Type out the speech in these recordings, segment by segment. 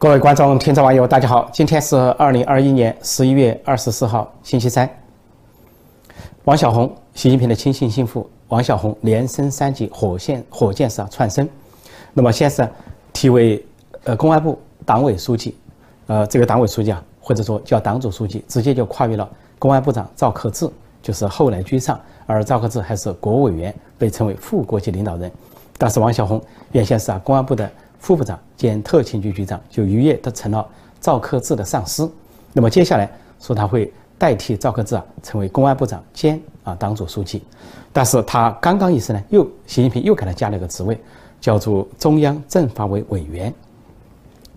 各位观众、听众、网友，大家好！今天是二零二一年十一月二十四号，星期三。王小红，习近平的亲信心腹。王小红连升三级，火箭火箭式窜升。那么，先是提为呃公安部党委书记，呃，这个党委书记啊，或者说叫党组书记，直接就跨越了公安部长赵克志，就是后来居上，而赵克志还是国务委员，被称为副国级领导人。但是王小红原先是啊公安部的。副部长兼特勤局局长就一跃都成了赵克志的上司，那么接下来说他会代替赵克志啊成为公安部长兼啊党组书记，但是他刚刚一升呢，又习近平又给他加了一个职位，叫做中央政法委委员。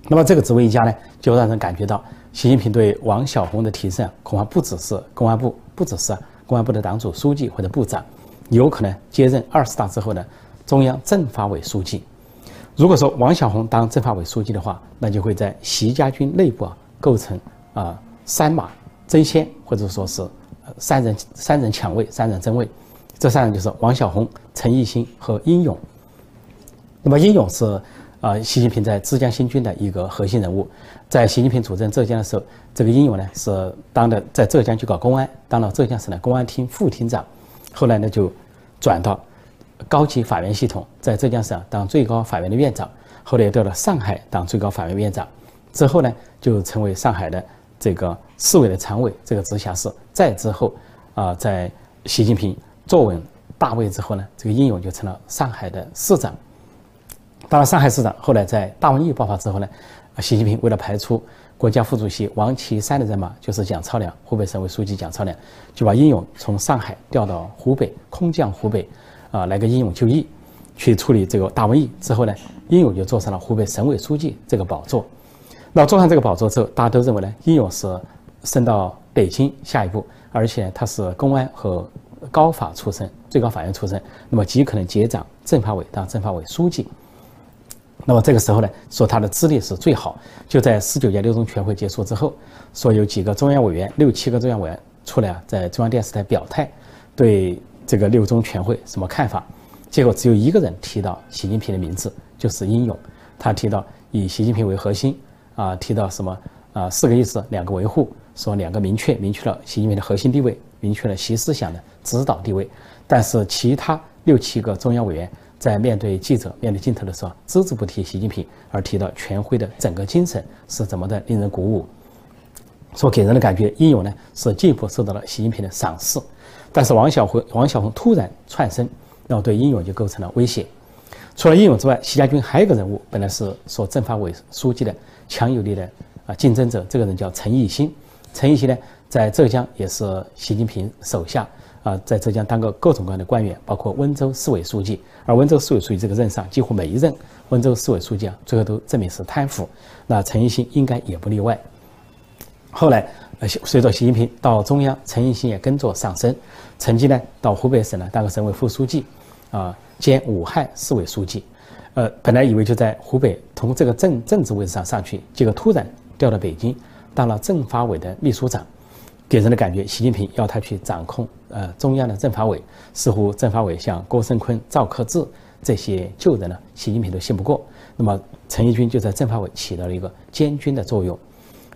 那么这个职位一加呢，就让人感觉到习近平对王小红的提升恐怕不只是公安部，不只是公安部的党组书记或者部长，有可能接任二十大之后的中央政法委书记。如果说王小红当政法委书记的话，那就会在习家军内部啊构成啊三马争先，或者说是三人三人抢位、三人争位。这三人就是王小红、陈毅新和殷勇。那么殷勇是啊习近平在浙江新军的一个核心人物，在习近平主政浙江的时候，这个殷勇呢是当的在浙江去搞公安，当了浙江省的公安厅副厅长，后来呢就转到。高级法院系统在浙江省当最高法院的院长，后来调到上海当最高法院院长，之后呢就成为上海的这个市委的常委，这个直辖市。再之后，啊，在习近平坐稳大位之后呢，这个殷勇就成了上海的市长。当了上海市长，后来在大瘟疫爆发之后呢，习近平为了排除国家副主席王岐山的人马，就是蒋超良，湖北省委书记蒋超良，就把殷勇从上海调到湖北，空降湖北。啊，来个英勇就义，去处理这个大瘟疫之后呢，英勇就坐上了湖北省委书记这个宝座。那坐上这个宝座之后，大家都认为呢，英勇是升到北京下一步，而且他是公安和高法出身，最高法院出身，那么极可能接掌政法委当政法委书记。那么这个时候呢，说他的资历是最好。就在十九届六中全会结束之后，说有几个中央委员，六七个中央委员出来啊，在中央电视台表态，对。这个六中全会什么看法？结果只有一个人提到习近平的名字，就是殷勇。他提到以习近平为核心，啊，提到什么啊？四个意思，两个维护，说两个明确，明确了习近平的核心地位，明确了习思想的指导地位。但是其他六七个中央委员在面对记者、面对镜头的时候，只字不提习近平，而提到全会的整个精神是怎么的，令人鼓舞。所给人的感觉，英勇呢是进一步受到了习近平的赏识。但是王小红王小红突然窜升，然后对英勇就构成了威胁。除了英勇之外，习家军还有一个人物，本来是说政法委书记的强有力的啊竞争者，这个人叫陈毅新。陈毅新呢，在浙江也是习近平手下啊，在浙江当过各种各样的官员，包括温州市委书记。而温州市委书记这个任上，几乎每一任温州市委书记啊，最后都证明是贪腐。那陈毅新应该也不例外。后来。呃随着习近平到中央，陈毅新也跟着上升，成绩呢到湖北省呢当个省委副书记，啊兼武汉市委书记，呃本来以为就在湖北从这个政政治位置上上去，结果突然调到北京当了政法委的秘书长，给人的感觉习近平要他去掌控呃中央的政法委，似乎政法委像郭声琨、赵克志这些旧人呢，习近平都信不过，那么陈毅军就在政法委起到了一个监军的作用，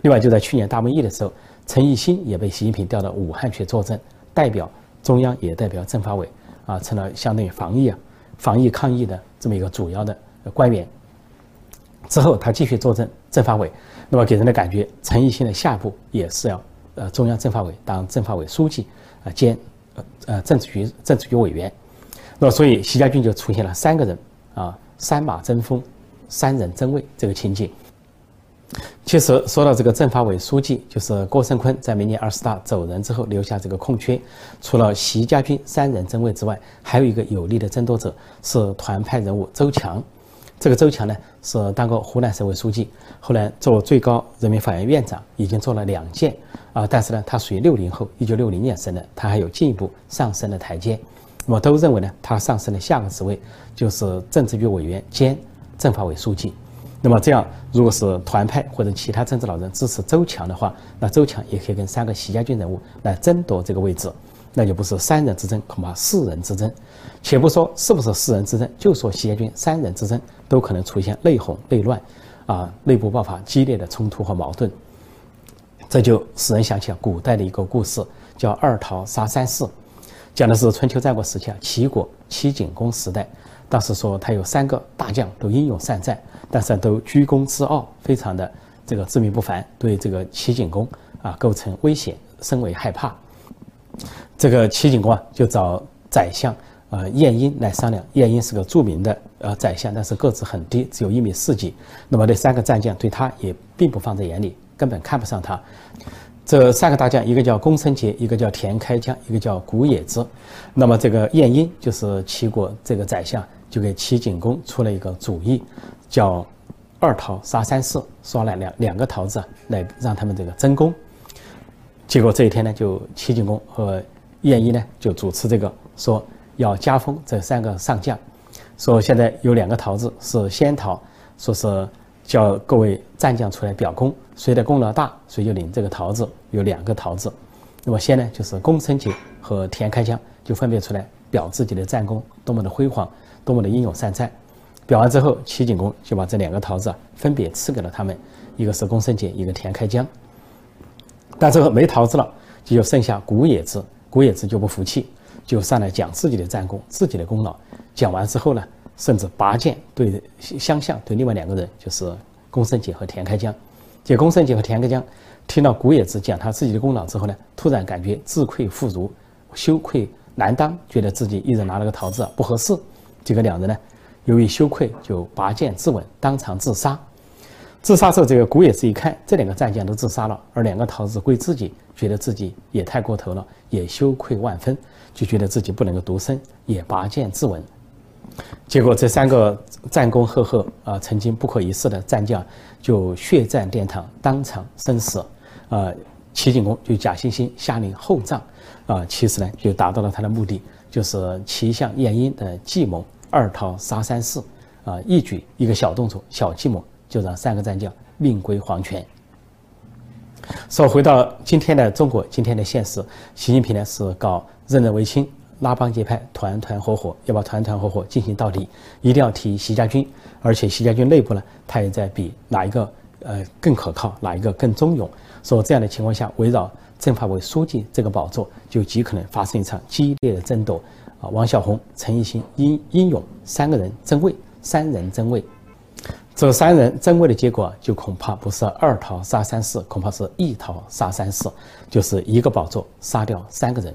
另外就在去年大瘟疫的时候。陈毅新也被习近平调到武汉去坐镇，代表中央也代表政法委，啊，成了相当于防疫啊、防疫抗疫的这么一个主要的官员。之后他继续坐镇政法委，那么给人的感觉，陈毅新的下一步也是要呃中央政法委当政法委书记啊兼呃呃政治局政治局委员。那所以习家军就出现了三个人啊三马争锋，三人争位这个情景。其实说到这个政法委书记，就是郭声琨在明年二十大走人之后留下这个空缺。除了习家军三人争位之外，还有一个有力的争夺者是团派人物周强。这个周强呢是当过湖南省委书记，后来做最高人民法院院长，已经做了两届啊。但是呢，他属于六零后，一九六零年生的，他还有进一步上升的台阶。我都认为呢，他上升的下个职位就是政治局委员兼政法委书记。那么这样，如果是团派或者其他政治老人支持周强的话，那周强也可以跟三个习家军人物来争夺这个位置，那就不是三人之争，恐怕四人之争。且不说是不是四人之争，就说习家军三人之争都可能出现内讧内乱，啊，内部爆发激烈的冲突和矛盾。这就使人想起了古代的一个故事，叫“二桃杀三士”，讲的是春秋战国时期啊，齐国齐景公时代。当时说他有三个大将都英勇善战，但是都居功自傲，非常的这个自命不凡，对这个齐景公啊构成威胁，深为害怕。这个齐景公啊就找宰相呃晏婴来商量。晏婴是个著名的呃宰相，但是个子很低，只有一米四几。那么这三个战将对他也并不放在眼里。根本看不上他。这三个大将，一个叫公孙捷，一个叫田开疆，一个叫古冶之。那么这个晏婴就是齐国这个宰相，就给齐景公出了一个主意，叫二桃杀三士，刷了两两个桃子来让他们这个争功。结果这一天呢，就齐景公和晏婴呢就主持这个，说要加封这三个上将，说现在有两个桃子是仙桃，说是。叫各位战将出来表功，谁的功劳大，谁就领这个桃子。有两个桃子，那么先呢，就是公孙捷和田开疆就分别出来表自己的战功，多么的辉煌，多么的英勇善战。表完之后，齐景公就把这两个桃子啊分别赐给了他们，一个是公孙捷，一个田开疆。但这个没桃子了，就剩下古冶子。古冶子就不服气，就上来讲自己的战功，自己的功劳。讲完之后呢？甚至拔剑对相向，对另外两个人，就是公孙捷和田开疆。这公孙捷和田开疆听到古冶子讲他自己的功劳之后呢，突然感觉自愧不如，羞愧难当，觉得自己一人拿了个桃子不合适。这个两人呢，由于羞愧，就拔剑自刎，当场自杀。自杀之后，这个古冶子一看这两个战将都自杀了，而两个桃子归自己，觉得自己也太过头了，也羞愧万分，就觉得自己不能够独身，也拔剑自刎。结果这三个战功赫赫啊，曾经不可一世的战将，就血战殿堂，当场身死。啊，齐景公就假惺惺下令厚葬。啊，其实呢，就达到了他的目的，就是齐相晏婴的计谋，二桃杀三士。啊，一举一个小动作、小计谋，就让三个战将命归黄泉。说回到今天的中国，今天的现实，习近平呢是搞任人唯亲。拉帮结派，团团伙伙，要把团团伙伙进行到底，一定要提习家军。而且习家军内部呢，他也在比哪一个呃更可靠，哪一个更忠勇。说这样的情况下，围绕政法委书记这个宝座，就极可能发生一场激烈的争斗。啊，王小红、陈毅新、英英勇三个人争位，三人争位。这三人争位的结果，就恐怕不是二桃杀三士，恐怕是一桃杀三士，就是一个宝座杀掉三个人。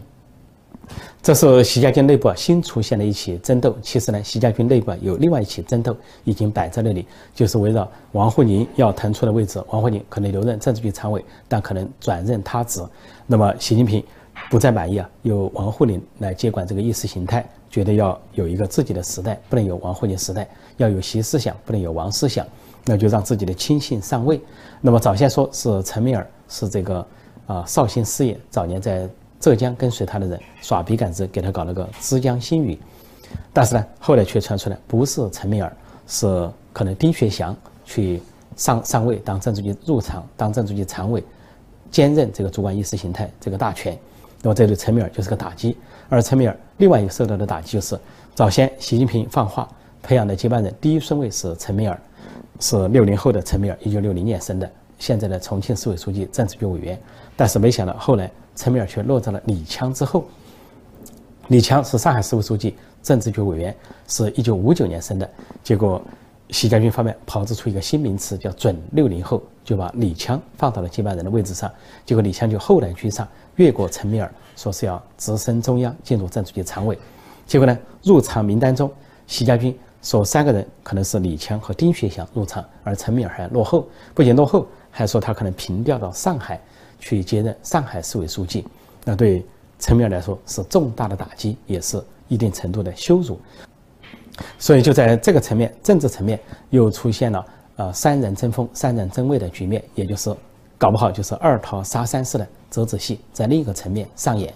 这是习家军内部新出现的一起争斗。其实呢，习家军内部有另外一起争斗已经摆在那里，就是围绕王沪宁要腾出的位置。王沪宁可能留任政治局常委，但可能转任他职。那么习近平不再满意啊，由王沪宁来接管这个意识形态，觉得要有一个自己的时代，不能有王沪宁时代，要有习思想，不能有王思想。那就让自己的亲信上位。那么早先说是陈敏尔是这个啊绍兴师爷，早年在。浙江跟随他的人耍笔杆子，给他搞了个枝江新语，但是呢，后来却传出来不是陈敏尔，是可能丁学祥去上上位当政治局入场，当政治局常委，兼任这个主管意识形态这个大权。那么这对陈敏尔就是个打击。而陈敏尔另外一个受到的打击就是，早先习近平放话培养的接班人第一顺位是陈敏尔，是六零后的陈敏尔，一九六零年生的，现在的重庆市委书记、政治局委员。但是没想到后来。陈敏尔却落在了李强之后。李强是上海市委书记、政治局委员，是一九五九年生的。结果，习家军方面炮制出一个新名词，叫“准六零后”，就把李强放到了接班人的位置上。结果，李强就后来居上，越过陈敏尔，说是要直升中央，进入政治局常委。结果呢，入场名单中，习家军说三个人可能是李强和丁学祥入场，而陈敏尔还落后，不仅落后，还说他可能平调到上海。去接任上海市委书记，那对陈敏尔来说是重大的打击，也是一定程度的羞辱。所以就在这个层面，政治层面又出现了呃三人争锋、三人争位的局面，也就是搞不好就是二桃杀三士的折子戏在另一个层面上演。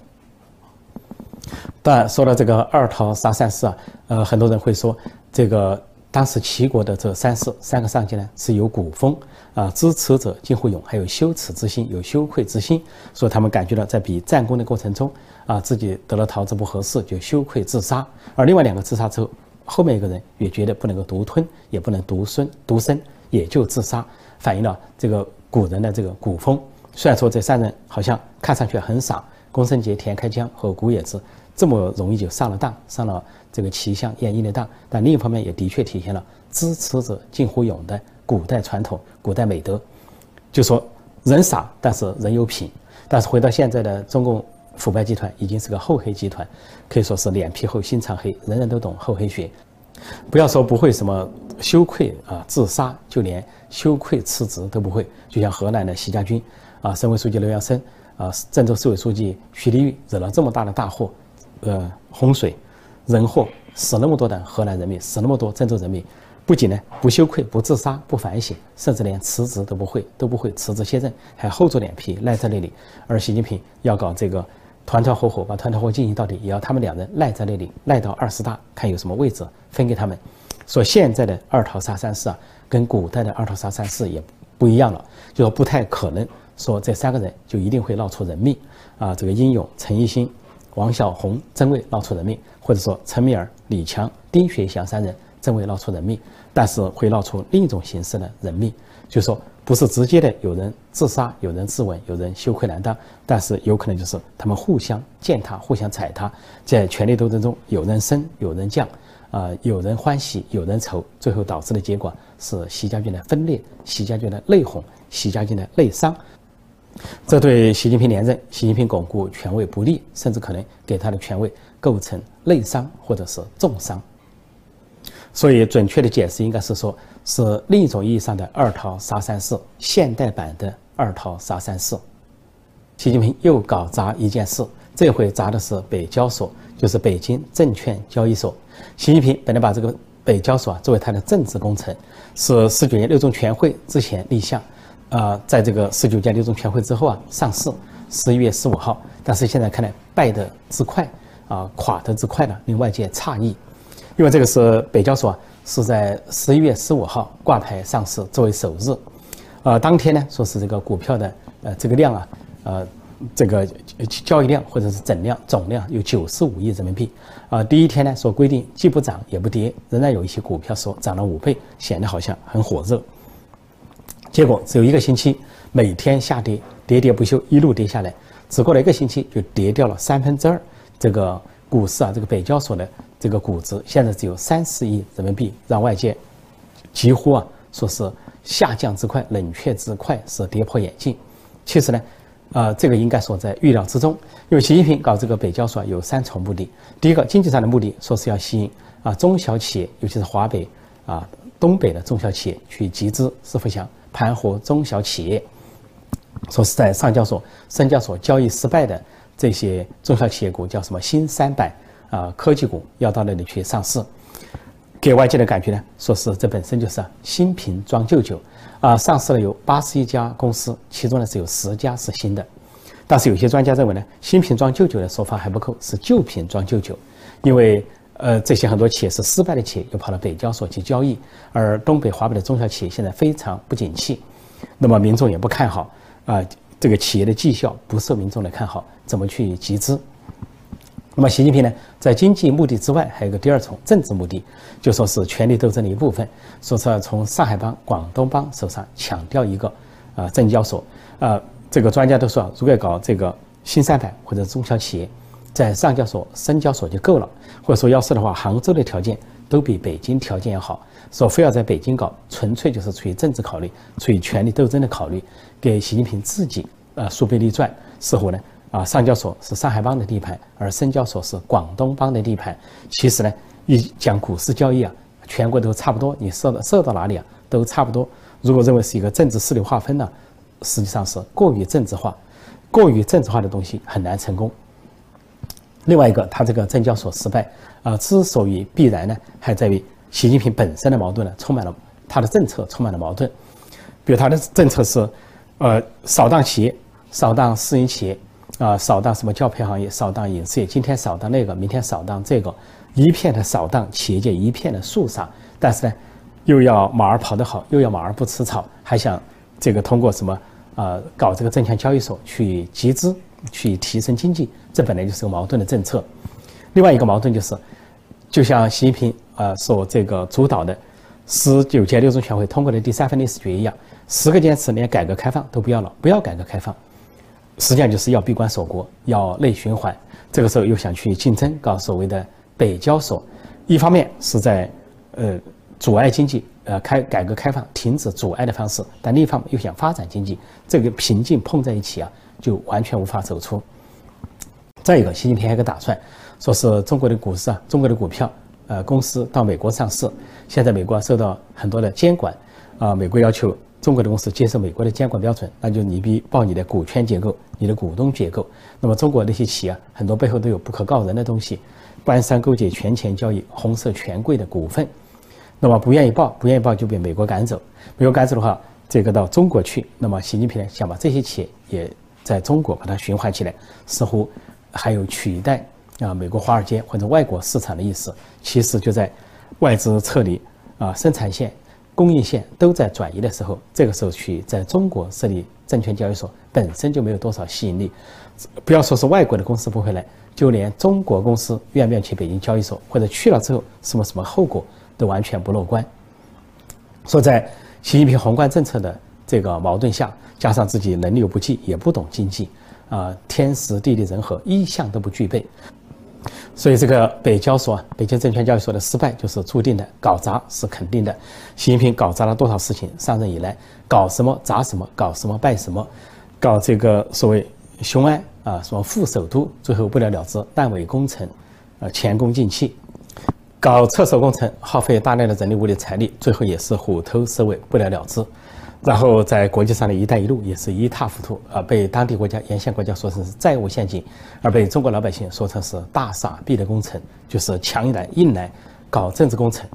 当然，说到这个二桃杀三士啊，呃，很多人会说这个。当时齐国的这三士三个上将呢，是有古风啊，知耻者近乎勇，还有羞耻之心，有羞愧之心，所以他们感觉到在比战功的过程中啊，自己得了桃子不合适，就羞愧自杀。而另外两个自杀之后，后面一个人也觉得不能够独吞，也不能独孙独身，也就自杀，反映了这个古人的这个古风。虽然说这三人好像看上去很傻，公孙捷、田开疆和古冶子这么容易就上了当，上了这个奇香艳阴的当，但另一方面也的确体现了知耻者近乎勇的古代传统、古代美德。就说人傻，但是人有品。但是回到现在的中共腐败集团，已经是个厚黑集团，可以说是脸皮厚心肠黑，人人都懂厚黑学。不要说不会什么羞愧啊自杀，就连羞愧辞职都不会。就像河南的习家军啊，省委书记刘阳生啊，郑州市委书记徐立玉惹了这么大的大祸，呃，洪水、人祸，死那么多的河南人民，死那么多郑州人民。不仅呢不羞愧、不自杀、不反省，甚至连辞职都不会，都不会辞职卸任，还厚着脸皮赖在那里。而习近平要搞这个团团伙伙，把团团伙进行到底，也要他们两人赖在那里，赖到二十大，看有什么位置分给他们。说现在的二桃杀三士啊，跟古代的二桃杀三士也不一样了，就说不太可能说这三个人就一定会闹出人命啊。这个英勇、陈一新、王小红、曾卫闹出人命，或者说陈敏尔、李强、丁学祥三人。真会闹出人命，但是会闹出另一种形式的人命，就说不是直接的有人自杀、有人自刎、有人羞愧难当，但是有可能就是他们互相践踏、互相踩踏，在权力斗争中有人升、有人降，啊，有人欢喜、有人愁，最后导致的结果是习家军的分裂、习家军的内讧、习家军的内伤，这对习近平连任、习近平巩固权位不利，甚至可能给他的权位构成内伤或者是重伤。所以，准确的解释应该是说，是另一种意义上的“二桃杀三士”，现代版的“二桃杀三士”。习近平又搞砸一件事，这回砸的是北交所，就是北京证券交易所。习近平本来把这个北交所啊作为他的政治工程，是十九届六中全会之前立项，啊，在这个十九届六中全会之后啊上市，十一月十五号。但是现在看来败得之快，啊，垮得之快呢，令外界诧异。因为这个是北交所啊是在十一月十五号挂牌上市作为首日，呃，当天呢说是这个股票的呃这个量啊，呃这个交易量或者是总量总量有九十五亿人民币，啊，第一天呢说规定既不涨也不跌，仍然有一些股票说涨了五倍，显得好像很火热，结果只有一个星期，每天下跌，喋喋不休，一路跌下来，只过了一个星期就跌掉了三分之二，这个股市啊，这个北交所的。这个估值现在只有三十亿人民币，让外界几乎啊说是下降之快、冷却之快是跌破眼镜。其实呢，呃，这个应该说在预料之中。因为习近平搞这个北交所有三重目的：第一个，经济上的目的，说是要吸引啊中小企业，尤其是华北啊东北的中小企业去集资，是否想盘活中小企业？说是在上交所、深交所交易失败的这些中小企业股叫什么新三板？啊，科技股要到那里去上市，给外界的感觉呢，说是这本身就是新瓶装旧酒，啊，上市了有八十一家公司，其中呢只有十家是新的，但是有些专家认为呢，新瓶装旧酒的说法还不够，是旧瓶装旧酒，因为呃这些很多企业是失败的企业，又跑到北交所去交易，而东北、华北的中小企业现在非常不景气，那么民众也不看好啊，这个企业的绩效不受民众的看好，怎么去集资？那么，习近平呢，在经济目的之外，还有个第二重政治目的，就说是权力斗争的一部分，说是要从上海帮、广东帮手上抢掉一个啊证交所。啊，这个专家都说，如果要搞这个新三板或者中小企业，在上交所、深交所就够了。或者说，要是的话，杭州的条件都比北京条件要好。说非要在北京搞，纯粹就是出于政治考虑，出于权力斗争的考虑，给习近平自己啊树碑立传，似乎呢。啊，上交所是上海帮的地盘，而深交所是广东帮的地盘。其实呢，一讲股市交易啊，全国都差不多，你设到设到哪里啊，都差不多。如果认为是一个政治势力划分呢，实际上是过于政治化，过于政治化的东西很难成功。另外一个，他这个证交所失败啊，之所以必然呢，还在于习近平本身的矛盾呢，充满了他的政策充满了矛盾。比如他的政策是，呃，扫荡企业，扫荡私营企业。啊，扫荡什么教培行业，扫荡影视业，今天扫荡那个，明天扫荡这个，一片的扫荡，企业界一片的肃杀。但是呢，又要马儿跑得好，又要马儿不吃草，还想这个通过什么啊，搞这个证券交易所去集资，去提升经济，这本来就是个矛盾的政策。另外一个矛盾就是，就像习近平啊所这个主导的十九届六中全会通过的第三份历史决议一样，十个坚持连改革开放都不要了，不要改革开放，实际上就是要闭关锁国，要内循环。这个时候又想去竞争，搞所谓的北交所，一方面是在呃阻碍经济，呃开改革开放停止阻碍的方式，但另一方面又想发展经济，这个瓶颈碰在一起啊，就完全无法走出。再一个，习近平还有个打算，说是中国的股市啊，中国的股票，呃，公司到美国上市。现在美国受到很多的监管，啊，美国要求中国的公司接受美国的监管标准，那就你必报你的股权结构、你的股东结构。那么中国那些企业很多背后都有不可告人的东西，官商勾结、权钱交易、红色权贵的股份。那么不愿意报，不愿意报就被美国赶走。美国赶走的话，这个到中国去。那么习近平，想把这些企业也在中国把它循环起来，似乎。还有取代啊，美国华尔街或者外国市场的意思，其实就在外资撤离啊，生产线、供应线都在转移的时候，这个时候去在中国设立证券交易所本身就没有多少吸引力。不要说是外国的公司不会来，就连中国公司愿不愿意去北京交易所，或者去了之后什么什么后果都完全不乐观。说在习近平宏观政策的这个矛盾下，加上自己能力又不济，也不懂经济。啊，天时地利人和一项都不具备，所以这个北交所啊、北京证券交易所的失败就是注定的，搞砸是肯定的。习近平搞砸了多少事情？上任以来，搞什么砸什么，搞什么败什么，搞这个所谓雄安啊，什么副首都，最后不了了之，烂尾工程，呃，前功尽弃；搞厕所工程，耗费大量的人力物力财力，最后也是虎头蛇尾，不了了之。然后在国际上的一带一路也是一塌糊涂啊，被当地国家沿线国家说成是债务陷阱，而被中国老百姓说成是大傻逼的工程，就是强硬来硬来搞政治工程，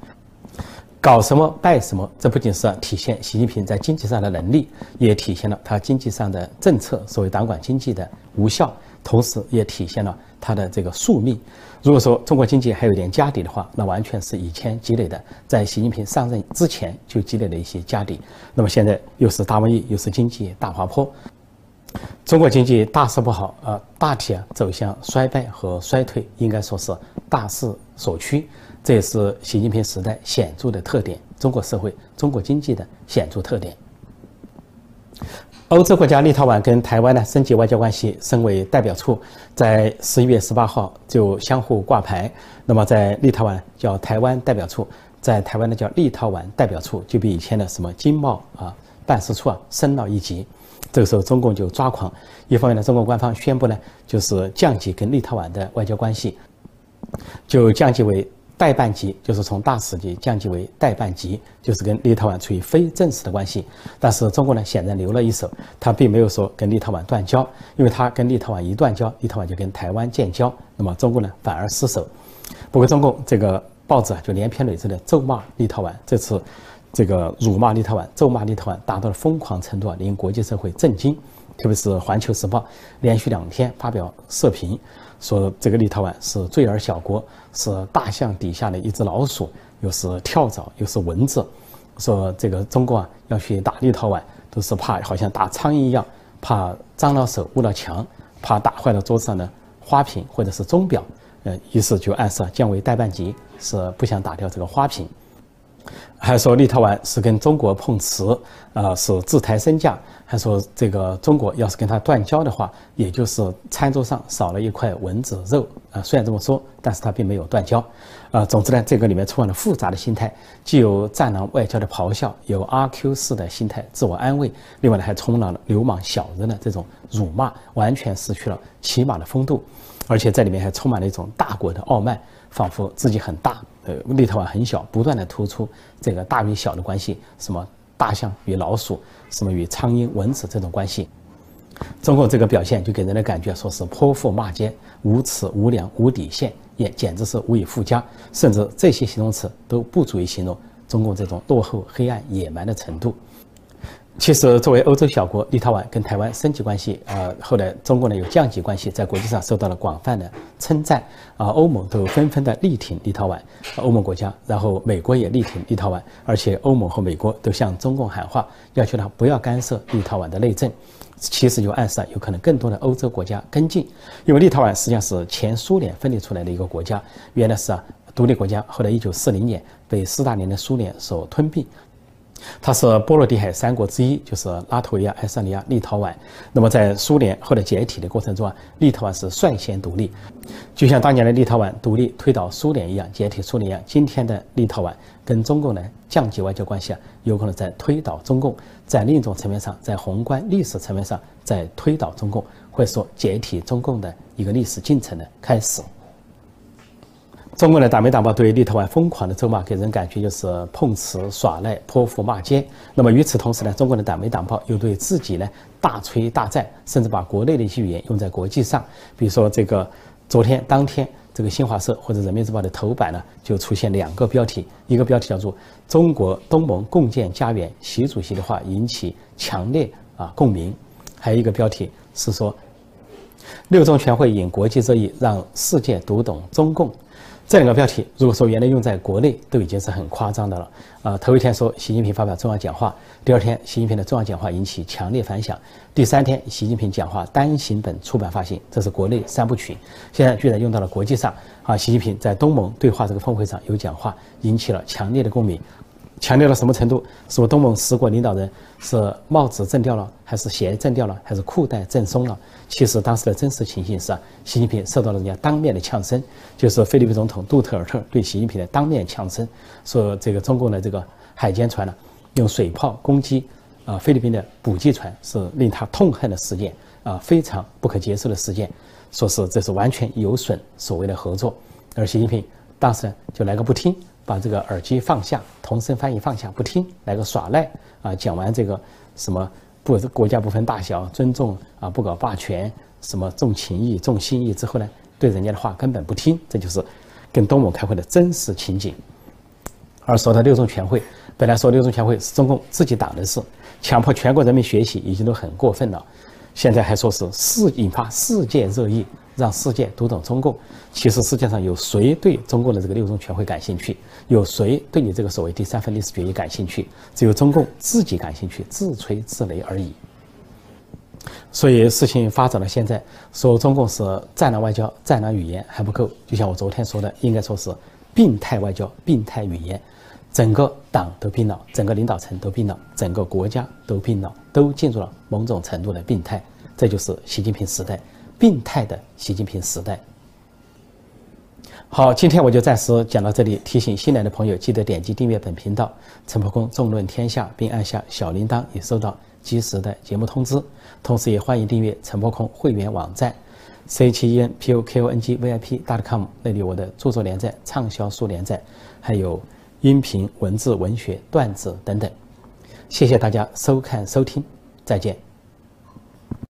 搞什么败什么。这不仅是体现习近平在经济上的能力，也体现了他经济上的政策所谓党管经济的无效，同时也体现了他的这个宿命。如果说中国经济还有点家底的话，那完全是以前积累的，在习近平上任之前就积累了一些家底。那么现在又是大瘟疫，又是经济大滑坡，中国经济大势不好啊，大体啊走向衰败和衰退，应该说是大势所趋。这也是习近平时代显著的特点，中国社会、中国经济的显著特点。欧洲国家立陶宛跟台湾呢升级外交关系，升为代表处，在十一月十八号就相互挂牌。那么在立陶宛叫台湾代表处，在台湾呢叫立陶宛代表处，就比以前的什么经贸啊办事处啊升了一级。这个时候中共就抓狂，一方面呢中国官方宣布呢就是降级跟立陶宛的外交关系，就降级为。代办级就是从大使级降级为代办级，就是跟立陶宛处于非正式的关系。但是中国呢，显然留了一手，他并没有说跟立陶宛断交，因为他跟立陶宛一断交，立陶宛就跟台湾建交，那么中国呢反而失手。不过中共这个报纸啊，就连篇累牍的咒骂立陶宛，这次这个辱骂立陶宛、咒骂立陶宛达到了疯狂程度啊，令国际社会震惊。特别是《环球时报》连续两天发表社评。说这个立陶宛是罪儿小国，是大象底下的一只老鼠，又是跳蚤，又是蚊子。说这个中国啊要去打立陶宛，都是怕好像打苍蝇一样，怕脏了手、污了墙，怕打坏了桌子上的花瓶或者是钟表。呃，于是就暗示啊降为代办级，是不想打掉这个花瓶。还说立陶宛是跟中国碰瓷，啊，是自抬身价。还说这个中国要是跟他断交的话，也就是餐桌上少了一块蚊子肉啊。虽然这么说，但是他并没有断交，啊，总之呢，这个里面充满了复杂的心态，既有战狼外交的咆哮，有阿 Q 式的心态自我安慰，另外呢，还充满了流氓小人的这种辱骂，完全失去了起码的风度，而且在里面还充满了一种大国的傲慢，仿佛自己很大。呃，立陶宛很小，不断的突出这个大与小的关系，什么大象与老鼠，什么与苍蝇、蚊子这种关系。中共这个表现就给人的感觉说是泼妇骂街、无耻、无良、无底线，也简直是无以复加，甚至这些形容词都不足以形容中共这种落后、黑暗、野蛮的程度。其实，作为欧洲小国，立陶宛跟台湾升级关系，啊，后来中国呢有降级关系，在国际上受到了广泛的称赞，啊，欧盟都纷纷的力挺立陶宛，欧盟国家，然后美国也力挺立陶宛，而且欧盟和美国都向中共喊话，要求他不要干涉立陶宛的内政，其实就暗示啊有可能更多的欧洲国家跟进，因为立陶宛实际上是前苏联分裂出来的一个国家，原来是啊独立国家，后来一九四零年被斯大林的苏联所吞并。它是波罗的海三国之一，就是拉脱维亚、爱沙尼亚、立陶宛。那么在苏联后来解体的过程中啊，立陶宛是率先独立，就像当年的立陶宛独立推倒苏联一样，解体苏联一样。今天的立陶宛跟中共呢降级外交关系啊，有可能在推倒中共，在另一种层面上，在宏观历史层面上在推倒中共，或者说解体中共的一个历史进程的开始。中国的党媒党报对立陶宛疯狂的咒骂，给人感觉就是碰瓷耍赖、泼妇骂街。那么与此同时呢，中国的党媒党报又对自己呢大吹大赞，甚至把国内的一些语言用在国际上。比如说这个昨天当天，这个新华社或者人民日报的头版呢就出现两个标题，一个标题叫做“中国东盟共建家园，习主席的话引起强烈啊共鸣”，还有一个标题是说“六中全会引国际热议，让世界读懂中共”。这两个标题，如果说原来用在国内，都已经是很夸张的了。啊，头一天说习近平发表重要讲话，第二天习近平的重要讲话引起强烈反响，第三天习近平讲话单行本出版发行，这是国内三部曲。现在居然用到了国际上，啊，习近平在东盟对话这个峰会上有讲话，引起了强烈的共鸣。强调到什么程度？是我东盟十国领导人是帽子震掉了，还是鞋震掉了，还是裤带震松了？其实当时的真实情形是啊，习近平受到了人家当面的呛声，就是菲律宾总统杜特尔特对习近平的当面呛声，说这个中共的这个海监船呢，用水炮攻击啊菲律宾的补给船，是令他痛恨的事件啊，非常不可接受的事件，说是这是完全有损所谓的合作，而习近平当时就来个不听。把这个耳机放下，同声翻译放下，不听，来个耍赖啊！讲完这个什么不国家不分大小，尊重啊，不搞霸权，什么重情义、重心意之后呢，对人家的话根本不听，这就是跟东盟开会的真实情景。而说到六中全会，本来说六中全会是中共自己党的事，强迫全国人民学习已经都很过分了，现在还说是世引发世界热议。让世界读懂中共。其实世界上有谁对中共的这个六中全会感兴趣？有谁对你这个所谓第三份历史决议感兴趣？只有中共自己感兴趣，自吹自擂而已。所以事情发展到现在，说中共是战狼外交、战狼语言还不够。就像我昨天说的，应该说是病态外交、病态语言。整个党都病了，整个领导层都病了，整个国家都病了，都进入了某种程度的病态。这就是习近平时代。病态的习近平时代。好，今天我就暂时讲到这里。提醒新来的朋友，记得点击订阅本频道“陈破空纵论天下”，并按下小铃铛，以收到及时的节目通知。同时，也欢迎订阅陈破空会员网站 c 七 n p o k o n g v i p dot com，那里我的著作连载、畅销书连载，还有音频、文字、文学、段子等等。谢谢大家收看收听，再见。